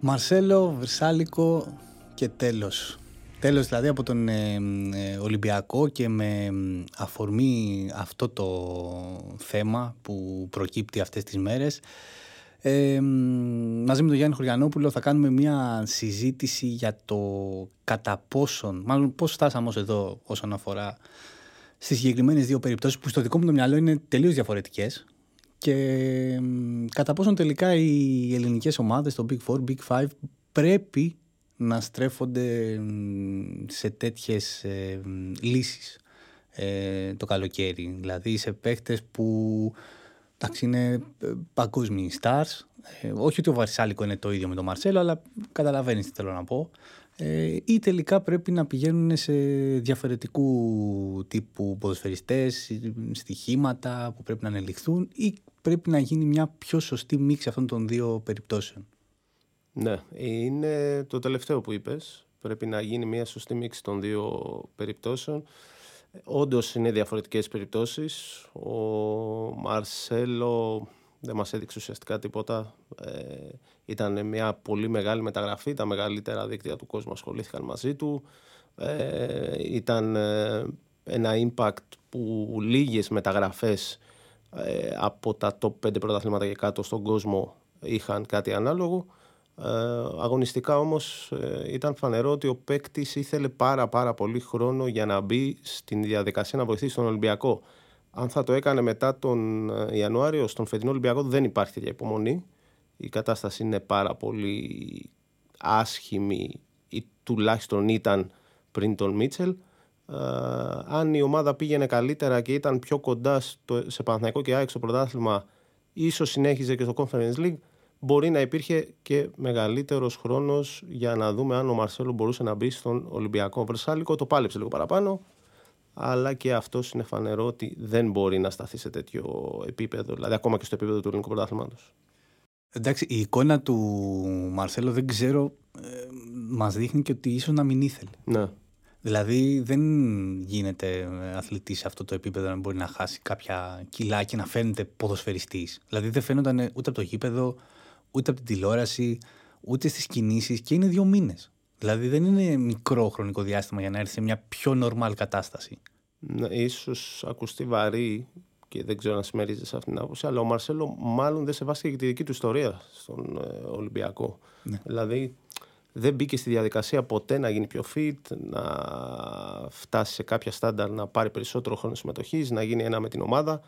Μαρσέλο, Βρυσάλικο και τέλος. Τέλος δηλαδή από τον ε, ε, Ολυμπιακό και με αφορμή αυτό το θέμα που προκύπτει αυτές τις μέρες ε, μαζί με τον Γιάννη Χωριανόπουλο θα κάνουμε μια συζήτηση για το κατά πόσον, μάλλον πώς φτάσαμε ως εδώ όσον αφορά στις συγκεκριμένες δύο περιπτώσεις που στο δικό μου το μυαλό είναι τελείως διαφορετικές και κατά πόσον τελικά οι ελληνικές ομάδες, το Big Four, Big Five πρέπει να στρέφονται σε τέτοιες ε, λύσεις ε, το καλοκαίρι. Δηλαδή σε παίχτες που εντάξει, είναι ε, παγκόσμιοι stars. Ε, όχι ότι ο Βαρσάλικο είναι το ίδιο με τον Μαρσέλο, αλλά καταλαβαίνεις τι θέλω να πω. Ε, ή τελικά πρέπει να πηγαίνουν σε διαφορετικού τύπου ποδοσφαιριστές, στοιχήματα που πρέπει να ανελιχθούν ή πρέπει να γίνει μια πιο σωστή μίξη αυτών των δύο περιπτώσεων; Ναι, είναι το τελευταίο που είπες. Πρέπει να γίνει μια σωστή μίξη των δύο περιπτώσεων. Όντως είναι διαφορετικές περιπτώσεις. Ο Μαρσέλο δεν μας έδειξε ουσιαστικά τίποτα. Ε, ήταν μια πολύ μεγάλη μεταγραφή. Τα μεγαλύτερα δίκτυα του κόσμου ασχολήθηκαν μαζί του. Ε, ήταν ε, ένα impact που λίγες μεταγραφές ε, από τα top 5 πρωταθλήματα και κάτω στον κόσμο είχαν κάτι ανάλογο. Ε, αγωνιστικά όμως ε, ήταν φανερό ότι ο παίκτης ήθελε πάρα πάρα πολύ χρόνο για να μπει στην διαδικασία να βοηθήσει τον Ολυμπιακό. Αν θα το έκανε μετά τον ε, Ιανουάριο στον φετινό Ολυμπιακό δεν υπάρχει τέτοια υπομονή. Η κατάσταση είναι πάρα πολύ άσχημη ή τουλάχιστον ήταν πριν τον Μίτσελ. αν η ομάδα πήγαινε καλύτερα και ήταν πιο κοντά στο, σε Παναθηναϊκό και ΑΕΚ στο πρωτάθλημα ίσως συνέχιζε και στο Conference League μπορεί να υπήρχε και μεγαλύτερος χρόνος για να δούμε αν ο Μαρσέλο μπορούσε να μπει στον Ολυμπιακό Βρεσάλικο. Το πάλεψε λίγο παραπάνω, αλλά και αυτός είναι φανερό ότι δεν μπορεί να σταθεί σε τέτοιο επίπεδο, δηλαδή ακόμα και στο επίπεδο του ελληνικού πρωτάθληματος. Εντάξει, η εικόνα του Μαρσέλο δεν ξέρω, ε, μας δείχνει και ότι ίσως να μην ήθελε. Ναι. Δηλαδή δεν γίνεται αθλητής σε αυτό το επίπεδο να μπορεί να χάσει κάποια κιλά και να φαίνεται ποδοσφαιριστής. Δηλαδή δεν φαίνονταν ούτε από το γήπεδο, ούτε από την τηλεόραση, ούτε στις κινήσεις και είναι δύο μήνες. Δηλαδή δεν είναι μικρό χρονικό διάστημα για να έρθει σε μια πιο νορμάλ κατάσταση. Ναι, ίσως ακουστεί βαρύ και δεν ξέρω αν συμμερίζεσαι αυτήν την άποψη, αλλά ο Μαρσέλο μάλλον δεν σεβάστηκε και τη δική του ιστορία στον ε, Ολυμπιακό. Ναι. Δηλαδή δεν μπήκε στη διαδικασία ποτέ να γίνει πιο fit, να φτάσει σε κάποια στάνταρ, να πάρει περισσότερο χρόνο συμμετοχής, να γίνει ένα με την ομάδα.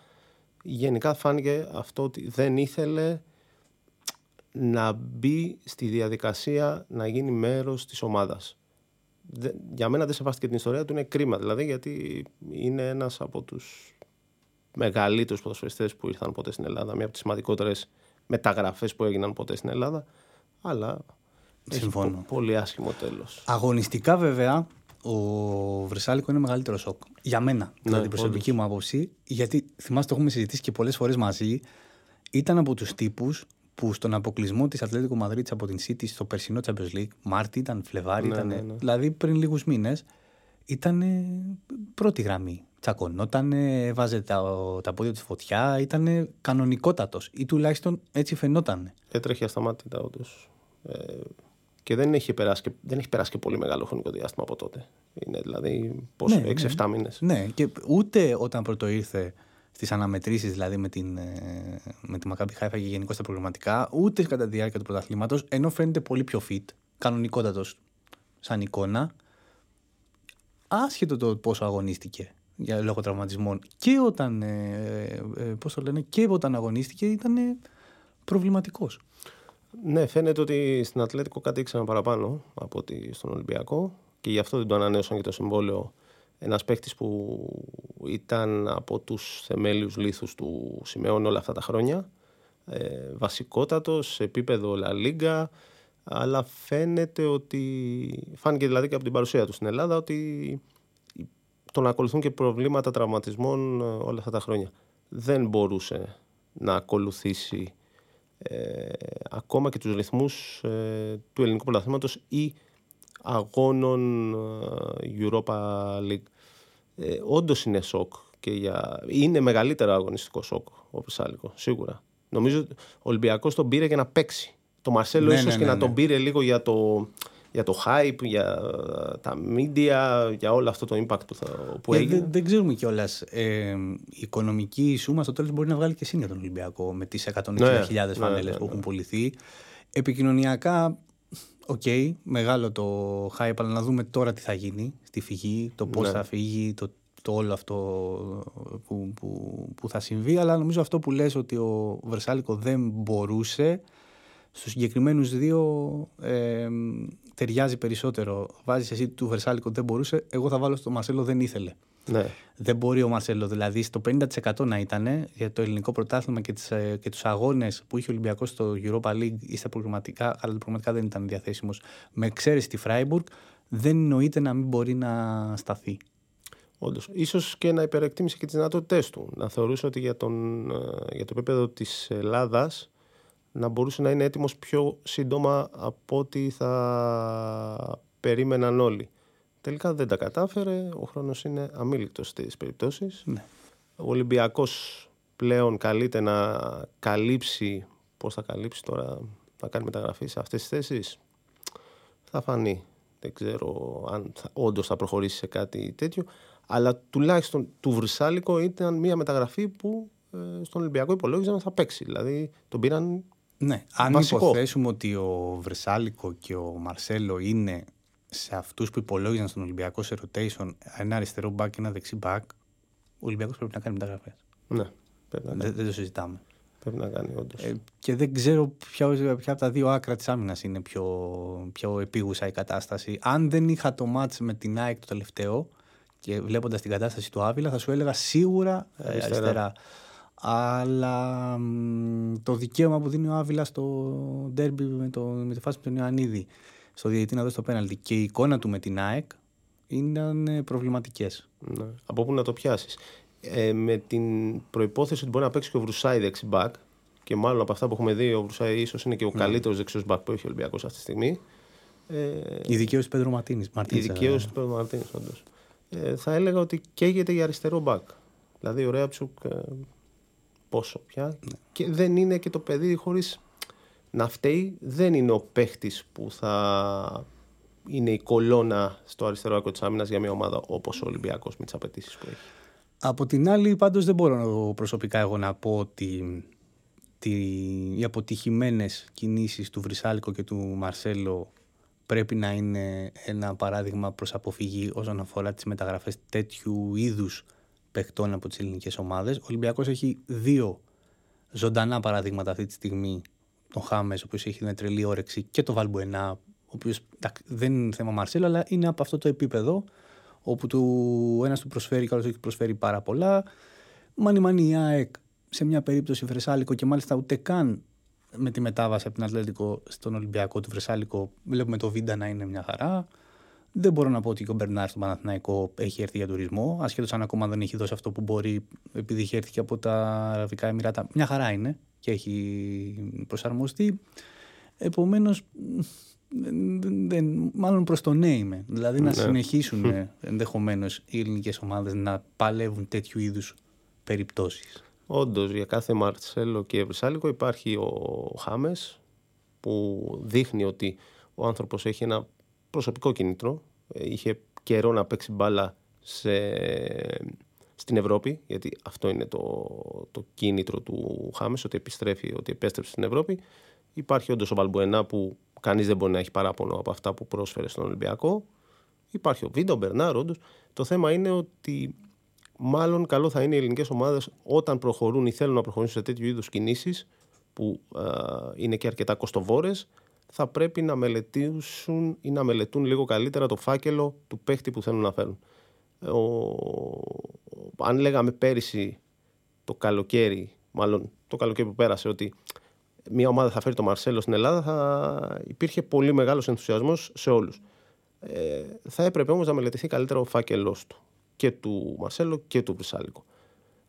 Γενικά φάνηκε αυτό ότι δεν ήθελε να μπει στη διαδικασία να γίνει μέρος της ομάδας. Για μένα δεν σεβάστηκε την ιστορία του, είναι κρίμα δηλαδή γιατί είναι ένας από τους μεγαλύτερους ποδοσφαιριστές που ήρθαν ποτέ στην Ελλάδα, μία από τις σημαντικότερες μεταγραφές που έγιναν ποτέ στην Ελλάδα, αλλά Συμφωνώ. Έχει πολύ άσχημο τέλος. Αγωνιστικά βέβαια ο Βρυσάλικο είναι μεγαλύτερος σοκ. Για μένα, ναι, την προσωπική μου άποψη, γιατί θυμάστε το έχουμε συζητήσει και πολλές φορές μαζί, ήταν από τους τύπους που στον αποκλεισμό της Ατλέτικο Μαδρίτης από την City στο περσινό Champions League, Μάρτι ήταν, Φλεβάρι ναι, ήταν. Ναι, ναι. Δηλαδή πριν λίγους μήνες ήταν πρώτη γραμμή. Τσακωνόταν, βάζε τα, τα πόδια της φωτιά, ήταν κανονικότατος ή τουλάχιστον έτσι φαινόταν. Έτρεχε ασταμάτητα όντως. Ε, και δεν έχει, περάσει και, δεν έχει περάσει και πολύ μεγάλο χρονικό διάστημα από τότε. Είναι δηλαδή πόσο, ναι, 6-7 ναι. μήνες. Ναι, και ούτε όταν πρώτο ήρθε στι αναμετρήσεις, δηλαδή με, την, ε, με τη Μακάμπι Χάιφα και γενικώ τα προγραμματικά, ούτε κατά τη διάρκεια του πρωταθλήματος, ενώ φαίνεται πολύ πιο fit, κανονικότατος σαν εικόνα, άσχετο το πόσο αγωνίστηκε για λόγω τραυματισμών και όταν, ε, ε, πώς το λένε, και όταν αγωνίστηκε ήταν προβληματικός. Ναι, φαίνεται ότι στην Ατλέτικο κάτι ήξερα παραπάνω από ότι στον Ολυμπιακό και γι' αυτό δεν το ανανέωσαν και το συμβόλαιο ένας παίχτη που ήταν από τους θεμέλιους λίθους του Σιμεών όλα αυτά τα χρόνια. Ε, βασικότατος σε επίπεδο Λα Λίγκα, αλλά φαίνεται ότι. φάνηκε δηλαδή και από την παρουσία του στην Ελλάδα ότι τον ακολουθούν και προβλήματα τραυματισμών ε, όλα αυτά τα χρόνια. Δεν μπορούσε να ακολουθήσει ε, ακόμα και τους ρυθμούς ε, του ελληνικού πρωταθλήματος ή αγώνων ε, Europa League. Ε, Όντως είναι σοκ και για... είναι μεγαλύτερο αγωνιστικό σοκ ο Βρσάλικο, σίγουρα. Νομίζω ο Ολυμπιακός τον πήρε για να παίξει. τον Μαρσέλο Ναι, ίσως ναι, και ναι, να ναι. τον πήρε λίγο για το, για το hype, για τα media, για όλο αυτό το impact που, θα, που Ε, έγινε. δεν, δεν ξέρουμε κιόλας. Ε, η οικονομική σούμα στο τέλος μπορεί να βγάλει και σύν για τον Ολυμπιακό με τις 160.000 Ναι, φανέλες ναι, που ναι. έχουν πουληθεί. Επικοινωνιακά, οκ, μεγάλο το hype, αλλά να δούμε τώρα τι θα γίνει στη φυγή, το πώς Ναι. θα φύγει, το, το όλο αυτό που, που, που θα συμβεί. Αλλά νομίζω αυτό που λες ότι ο Βερσάλικο δεν μπορούσε, στους συγκεκριμένους δύο ε, ταιριάζει περισσότερο. Βάζεις εσύ του Βερσάλικο δεν μπορούσε, εγώ θα βάλω στο Μαρσέλο δεν ήθελε. Ναι. Δεν μπορεί ο Μαρσέλο δηλαδή στο 50% να ήταν για το ελληνικό πρωτάθλημα και, τις, ε, και τους αγώνες που είχε ο Ολυμπιακός στο Europa League ή στα προγραμματικά, αλλά τα προγραμματικά δεν ήταν διαθέσιμος. Με εξαίρεση τη Φράιμπουργκ, δεν εννοείται να μην μπορεί να σταθεί. Όντως. Ίσως και να υπερεκτίμησε και τις δυνατότητές του. Να θεωρούσε ότι για, τον, ε, για το επίπεδο της Ελλάδας να μπορούσε να είναι έτοιμος πιο σύντομα από ό,τι θα περίμεναν όλοι. Τελικά δεν τα κατάφερε. Ο χρόνος είναι αμήλικτος στις περιπτώσεις. Ναι. Ο Ολυμπιακός πλέον καλείται να καλύψει, πώς θα καλύψει τώρα, να κάνει μεταγραφή σε αυτές τις θέσεις; Θα φανεί. Δεν ξέρω αν θα, όντως θα προχωρήσει σε κάτι τέτοιο. Αλλά τουλάχιστον του Βρυσάλικο ήταν μια μεταγραφή που ε, στον Ολυμπιακό υπολόγιζαν θα παίξει. Δηλαδή τον πήραν Ναι, αν Βασικό. υποθέσουμε ότι ο Βρεσάλικο και ο Μαρσέλο είναι σε αυτούς που υπολόγιζαν στον Ολυμπιακό σε rotation ένα αριστερό back και ένα δεξί back, ο Ολυμπιακός πρέπει να κάνει μεταγραφές. Ναι, πρέπει να, Δεν, δεν το συζητάμε. πρέπει να κάνει όντως. Ε, και δεν ξέρω ποια, ποια από τα δύο άκρα της άμυνας είναι πιο, πιο επίγουσα η κατάσταση. Αν δεν είχα το match με την ΑΕΚ το τελευταίο και βλέποντας την κατάσταση του Άβυλα, θα σου έλεγα σίγουρα ε, Αριστερά. αριστερά. Αλλά μ, το δικαίωμα που δίνει ο Άβυλα στο ντέρμπι με, το, με τη φάση με τον Ιωαννίδη, στο διαιτητή να δώσει το πέναλτι και η εικόνα του με την ΑΕΚ ήταν προβληματικές. Ναι. Από πού να το πιάσεις. Ε, με την προϋπόθεση ότι μπορεί να παίξει και ο Βρουσάη δεξί back και μάλλον από αυτά που έχουμε δει ο Βρουσάη ίσως είναι και ο καλύτερος δεξιός back που έχει ο Ολυμπιακός αυτή τη στιγμή. Ε, Η δικαίωση του Πέντρο Ματίνη. η δικαίωση του Πέτρου Μαρτίνης όντως. Ε, θα έλεγα ότι καίγεται για αριστερό back. Δηλαδή ο Ρέαψουκ ε, πόσο πια. Και δεν είναι και το παιδί χωρίς να φταίει. Δεν είναι ο παίχτης που θα είναι η κολόνα στο αριστερό άκρο της άμυνας για μια ομάδα όπως ο Ολυμπιακός με τις απαιτήσεις που έχει. Από την άλλη, πάντως δεν μπορώ προσωπικά εγώ να πω ότι τη, οι αποτυχημένες κινήσεις του Βρυσάλικο και του Μαρσέλο πρέπει να είναι ένα παράδειγμα προς αποφυγή όσον αφορά τις μεταγραφές τέτοιου είδους παιχτών από τις ελληνικές ομάδες. Ο Ολυμπιακός έχει δύο ζωντανά παραδείγματα αυτή τη στιγμή. Τον Χάμες, ο οποίος έχει μια τρελή όρεξη και το Βαλμπουενά, ο οποίος εντάξει, δεν είναι θέμα Μαρσέλο, αλλά είναι από αυτό το επίπεδο όπου του, ο ένας του προσφέρει, καλώς έχει προσφέρει πάρα πολλά. Μάνι μάνι η ΑΕΚ σε μια περίπτωση Βρεσάλικο και μάλιστα ούτε καν με τη μετάβαση από την Ατλέτικο στον Ολυμπιακό του Βρεσάλικο βλέπουμε το Βίντα να είναι μια χαρά. Δεν μπορώ να πω ότι και ο Μπερνάρ στον Παναθηναϊκό έχει έρθει για τουρισμό, ασχέτως αν ακόμα δεν έχει δώσει αυτό που μπορεί, επειδή έχει έρθει και από τα Αραβικά Εμμυράτα. Μια χαρά είναι και έχει προσαρμοστεί. Επομένως, μάλλον προς το ναι είμαι. Δηλαδή να Ναι. συνεχίσουν ενδεχομένως οι ελληνικές ομάδες να παλεύουν τέτοιου είδους περιπτώσεις. Όντως, για κάθε Μαρσέλο και Βρυσάλικο υπάρχει ο Χάμες που δείχνει ότι ο άνθρωπος έχει ένα προσωπικό κίνητρο. Ε, Είχε καιρό να παίξει μπάλα σε, στην Ευρώπη, γιατί αυτό είναι το, το κίνητρο του Χάμες, ότι επιστρέφει, ότι επέστρεψε στην Ευρώπη. Υπάρχει όντως ο Βαλμπουενά που κανείς δεν μπορεί να έχει παράπονο από αυτά που πρόσφερε στον Ολυμπιακό. Υπάρχει ο Βίντο, ο Μπερνάρ, όντως. Το θέμα είναι ότι μάλλον καλό θα είναι οι ελληνικές ομάδες όταν προχωρούν ή θέλουν να προχωρήσουν σε τέτοιου είδους κινήσεις που α, είναι και αρκετά κοστοβόρες, θα πρέπει να μελετήσουν ή να μελετούν λίγο καλύτερα το φάκελο του παίχτη που θέλουν να φέρουν. Ο... Αν λέγαμε πέρυσι το καλοκαίρι, μάλλον το καλοκαίρι που πέρασε, ότι μια ομάδα θα φέρει το Μαρσέλο στην Ελλάδα, θα υπήρχε πολύ μεγάλος ενθουσιασμός σε όλους. Ε, θα έπρεπε όμως να μελετηθεί καλύτερα ο φάκελός του και του Μαρσέλο και του Βρυσάλικο.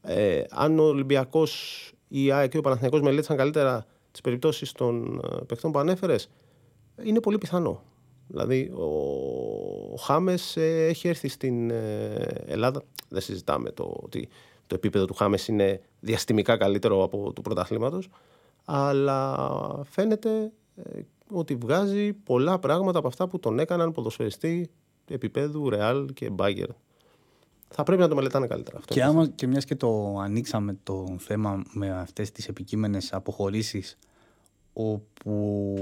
Ε, αν ο Ολυμπιακός, η ΑΕΚ και ο Παναθηναϊκός μελέτησαν καλύτερα τις περιπτώσεις των ε, παιχτών που ανέφερες, είναι πολύ πιθανό. Δηλαδή, ο, ο Χάμες ε, έχει έρθει στην ε, Ελλάδα. Δεν συζητάμε το ότι το επίπεδο του Χάμες είναι διαστημικά καλύτερο από του πρωταθλήματος αλλά φαίνεται ε, ότι βγάζει πολλά πράγματα από αυτά που τον έκαναν ποδοσφαιριστή επίπεδου Ρεάλ και Μπάγκερ. Θα πρέπει να το μελετάνε καλύτερα αυτό. Και, άμα, και μιας και το ανοίξαμε το θέμα με αυτές τις επικείμενες αποχωρήσεις όπου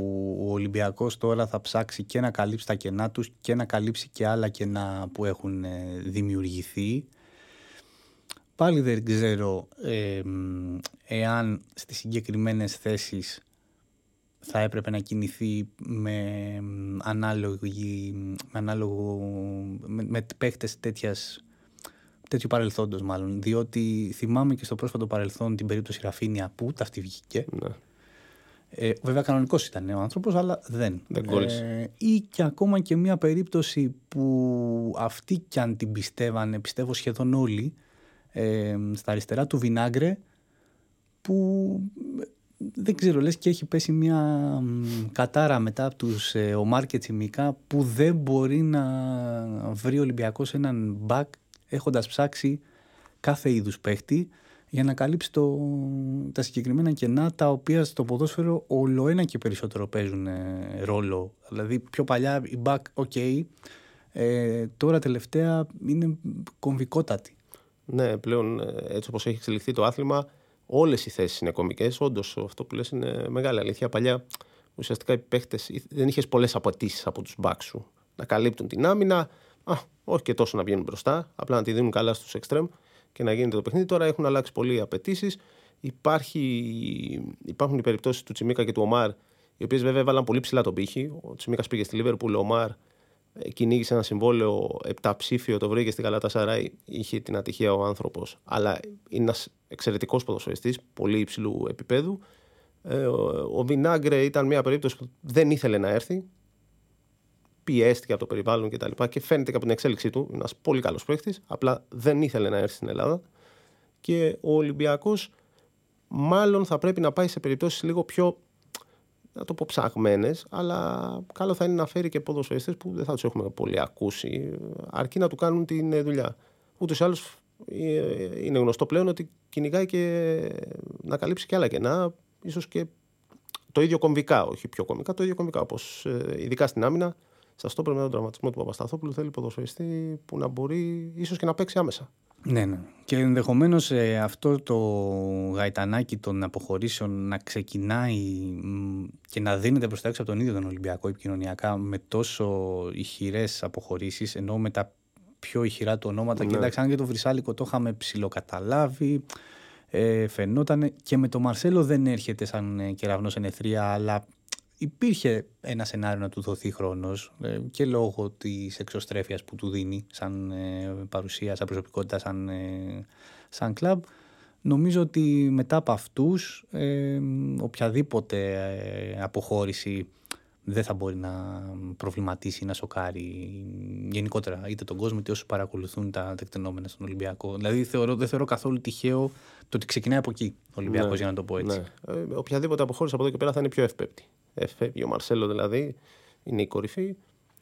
ο Ολυμπιακός τώρα θα ψάξει και να καλύψει τα κενά τους και να καλύψει και άλλα κενά που έχουν ε, δημιουργηθεί. Πάλι δεν ξέρω ε, εάν στις συγκεκριμένες θέσεις θα έπρεπε να κινηθεί με, ανάλογη, με, ανάλογο, με, με παίχτες τέτοιας, τέτοιου παρελθόντος μάλλον. Διότι θυμάμαι και στο πρόσφατο παρελθόν την περίπτωση Ραφίνια που τα αυτή βγήκε. Ναι. Ε, βέβαια κανονικός ήταν ο άνθρωπος αλλά δεν. δεν ε, ή και ακόμα και μια περίπτωση που αυτοί κι αν την πιστεύανε, πιστεύω σχεδόν όλοι, ε, στα αριστερά του Βινάγκρε που δεν ξέρω, λες και έχει πέσει μια κατάρα μετά από τους ε, Ομάρ και Τσιμικά που δεν μπορεί να βρει ο Ολυμπιακός έναν μπακ έχοντας ψάξει κάθε είδους παίχτη για να καλύψει το, τα συγκεκριμένα κενά τα οποία στο ποδόσφαιρο όλο ένα και περισσότερο παίζουν ε, ρόλο. Δηλαδή πιο παλιά η back, ok, ε, τώρα τελευταία είναι κομβικότατη. Ναι, πλέον ε, έτσι όπως έχει εξελιχθεί το άθλημα Όλες οι θέσεις είναι κομικέ. Όντως, αυτό που λες είναι μεγάλη αλήθεια. Παλιά ουσιαστικά οι παίχτε δεν είχες πολλές απαιτήσεις από τους μπακ σου. Να καλύπτουν την άμυνα, α, όχι και τόσο να βγαίνουν μπροστά, απλά να τη δίνουν καλά στους εξτρέμ και να γίνεται το παιχνίδι. Τώρα έχουν αλλάξει πολλοί οι απαιτήσει. Υπάρχουν οι περιπτώσεις του Τσιμίκα και του Ομάρ, οι οποίες βέβαια έβαλαν πολύ ψηλά τον πύχη. Ο Τσιμίκας πήγε στη Λίβερπουλ, ο Ομάρ ε, κυνήγησε ένα συμβόλαιο επταψήφιο, το βρήκε στην Καλάτα Σαράι. Είχε την ατυχία ο άνθρωπος, αλλά είναι ένας εξαιρετικός ποδοσφαιριστής, πολύ υψηλού επίπεδου. Ε, ο Βινάγκρε ήταν μια περίπτωση που δεν ήθελε να έρθει. Πιέστηκε από το περιβάλλον κτλ. Και, και φαίνεται και από την εξέλιξή του. Είναι ένας πολύ καλός παίχτη. Απλά δεν ήθελε να έρθει στην Ελλάδα. Και ο Ολυμπιακός μάλλον θα πρέπει να πάει σε περιπτώσεις λίγο πιο να το πω ψαγμένες, αλλά καλό θα είναι να φέρει και ποδοσφαιριστές που δεν θα τους έχουμε πολύ ακούσει, αρκεί να του κάνουν τη δουλειά. Ούτως ή άλλως ε, είναι γνωστό πλέον ότι κυνηγάει και να καλύψει και άλλα κενά, ίσως και το ίδιο κομβικά, όχι πιο κομβικά, το ίδιο κομβικά. Όπως ε, ειδικά στην άμυνα, σας το με τον τραυματισμό του Παπασταθόπουλου, θέλει ποδοσφαιριστή που να μπορεί ίσως και να παίξει άμεσα. Ναι, ναι. Και ενδεχομένως ε, αυτό το γαϊτανάκι των αποχωρήσεων να ξεκινάει και να δίνεται προς τα έξω από τον ίδιο τον Ολυμπιακό επικοινωνιακά με τόσο ηχηρές αποχωρήσεις, ενώ με τα πιο ηχηρά του ονόματα. Ναι. Και εντάξει, αν και το Βρυσάλικο το είχαμε ψηλοκαταλάβει, ε, φαινόταν και με το Μαρσέλο δεν έρχεται σαν ε, κεραυνός εν εθρία, αλλά υπήρχε ένα σενάριο να του δοθεί χρόνος ε, και λόγω της εξωστρέφειας που του δίνει σαν ε, παρουσία, σαν προσωπικότητα, σαν, ε, σαν κλαμπ. Νομίζω ότι μετά από αυτούς οποιαδήποτε αποχώρηση δεν θα μπορεί να προβληματίσει, να σοκάρει γενικότερα είτε τον κόσμο είτε όσους παρακολουθούν τα τεκτενόμενα στον Ολυμπιακό. Δηλαδή θεωρώ, δεν θεωρώ καθόλου τυχαίο το ότι ξεκινάει από εκεί ο Ολυμπιακός, ναι, για να το πω έτσι. Ναι. Ε, οποιαδήποτε αποχώρηση από εδώ και πέρα θα είναι πιο εύπεπτη. Εφεύγει ο Μαρσέλο δηλαδή, είναι η κορυφή.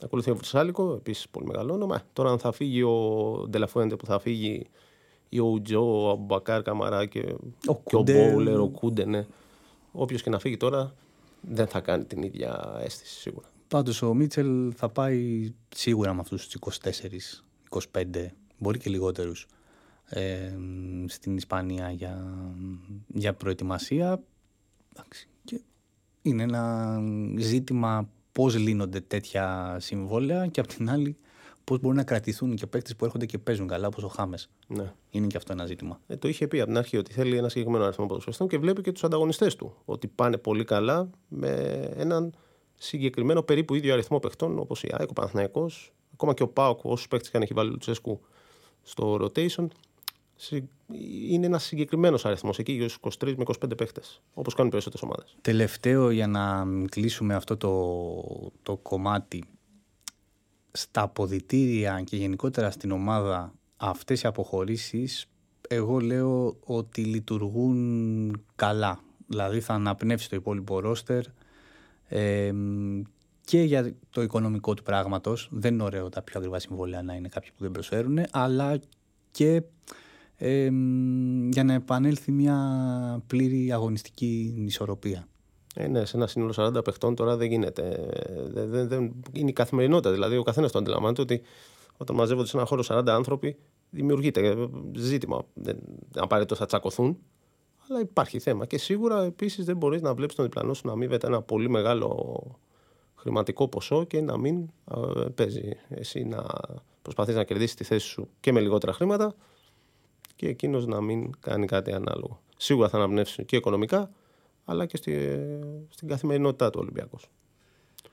Ακολουθεί ο Βρυσάλικο, επίσης πολύ μεγάλο όνομα. Ε, τώρα, αν θα φύγει ο Ντελαφουέντε που θα φύγει, ή ο Τζο, ο Αμπακάρ Καμαρά και ο, και ο Μπόουλερ, ο Κούντε, ναι. Όποιος και να φύγει τώρα δεν θα κάνει την ίδια αίσθηση σίγουρα. Πάντως ο Μίτσελ θα πάει σίγουρα με αυτούς τους 24, 25, μπορεί και λιγότερους ε, στην Ισπανία για, για προετοιμασία. Και είναι ένα ζήτημα πώς λύνονται τέτοια συμβόλαια και απ' την άλλη πώς μπορούν να κρατηθούν και παίκτες που έρχονται και παίζουν καλά, όπως ο Χάμες. Ναι. Είναι και αυτό ένα ζήτημα. Ε, το είχε πει από την αρχή ότι θέλει ένα συγκεκριμένο αριθμό ποδοσφαιριστών και βλέπει και τους ανταγωνιστές του. Ότι πάνε πολύ καλά με έναν συγκεκριμένο περίπου ίδιο αριθμό παιχτών όπως η ΑΕΚ, ο Παναθναϊκό, ακόμα και ο Πάοκ, όσους παίκτες και αν έχει βάλει ο Λουτσέσκου στο rotation. Είναι ένας συγκεκριμένος αριθμός εκεί, για 23 με 25 παίχτες, όπως κάνουν περισσότερες ομάδες. Τελευταίο για να κλείσουμε αυτό το, το κομμάτι στα αποδητήρια και γενικότερα στην ομάδα αυτές οι αποχωρήσεις εγώ λέω ότι λειτουργούν καλά. Δηλαδή θα αναπνεύσει το υπόλοιπο ρόστερ και για το οικονομικό του πράγματος. Δεν είναι ωραίο τα πιο ακριβά συμβόλαια να είναι κάποιοι που δεν προσφέρουν, αλλά και για να επανέλθει μια πλήρη αγωνιστική ισορροπία. Ε, ναι, σε ένα σύνολο 40 παιχτών τώρα δεν γίνεται. Δεν, δεν, δεν, είναι η καθημερινότητα. Δηλαδή, ο καθένας το αντιλαμβάνεται ότι όταν μαζεύονται σε ένα χώρο 40 άνθρωποι, δημιουργείται ζήτημα. Δεν απαραίτητος θα τσακωθούν, αλλά υπάρχει θέμα. Και σίγουρα επίσης δεν μπορείς να βλέπεις τον διπλανό σου να αμείβεται ένα πολύ μεγάλο χρηματικό ποσό και να μην παίζει. Εσύ να προσπαθείς να κερδίσεις τη θέση σου και με λιγότερα χρήματα και εκείνος να μην κάνει κάτι ανάλογο. Σίγουρα θα αναπνεύσει και οικονομικά, αλλά και στη, στην καθημερινότητά του Ολυμπιακός.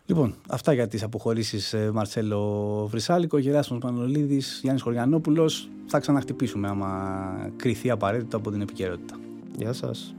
Λοιπόν, αυτά για τις αποχωρήσεις ε, Μαρσέλο Βρυσάλικο, Γεράσιμος Μανολίδης, Γιάννης Χωριανόπουλος. Θα ξαναχτυπήσουμε άμα κρυθεί απαραίτητο από την επικαιρότητα. Γεια σας.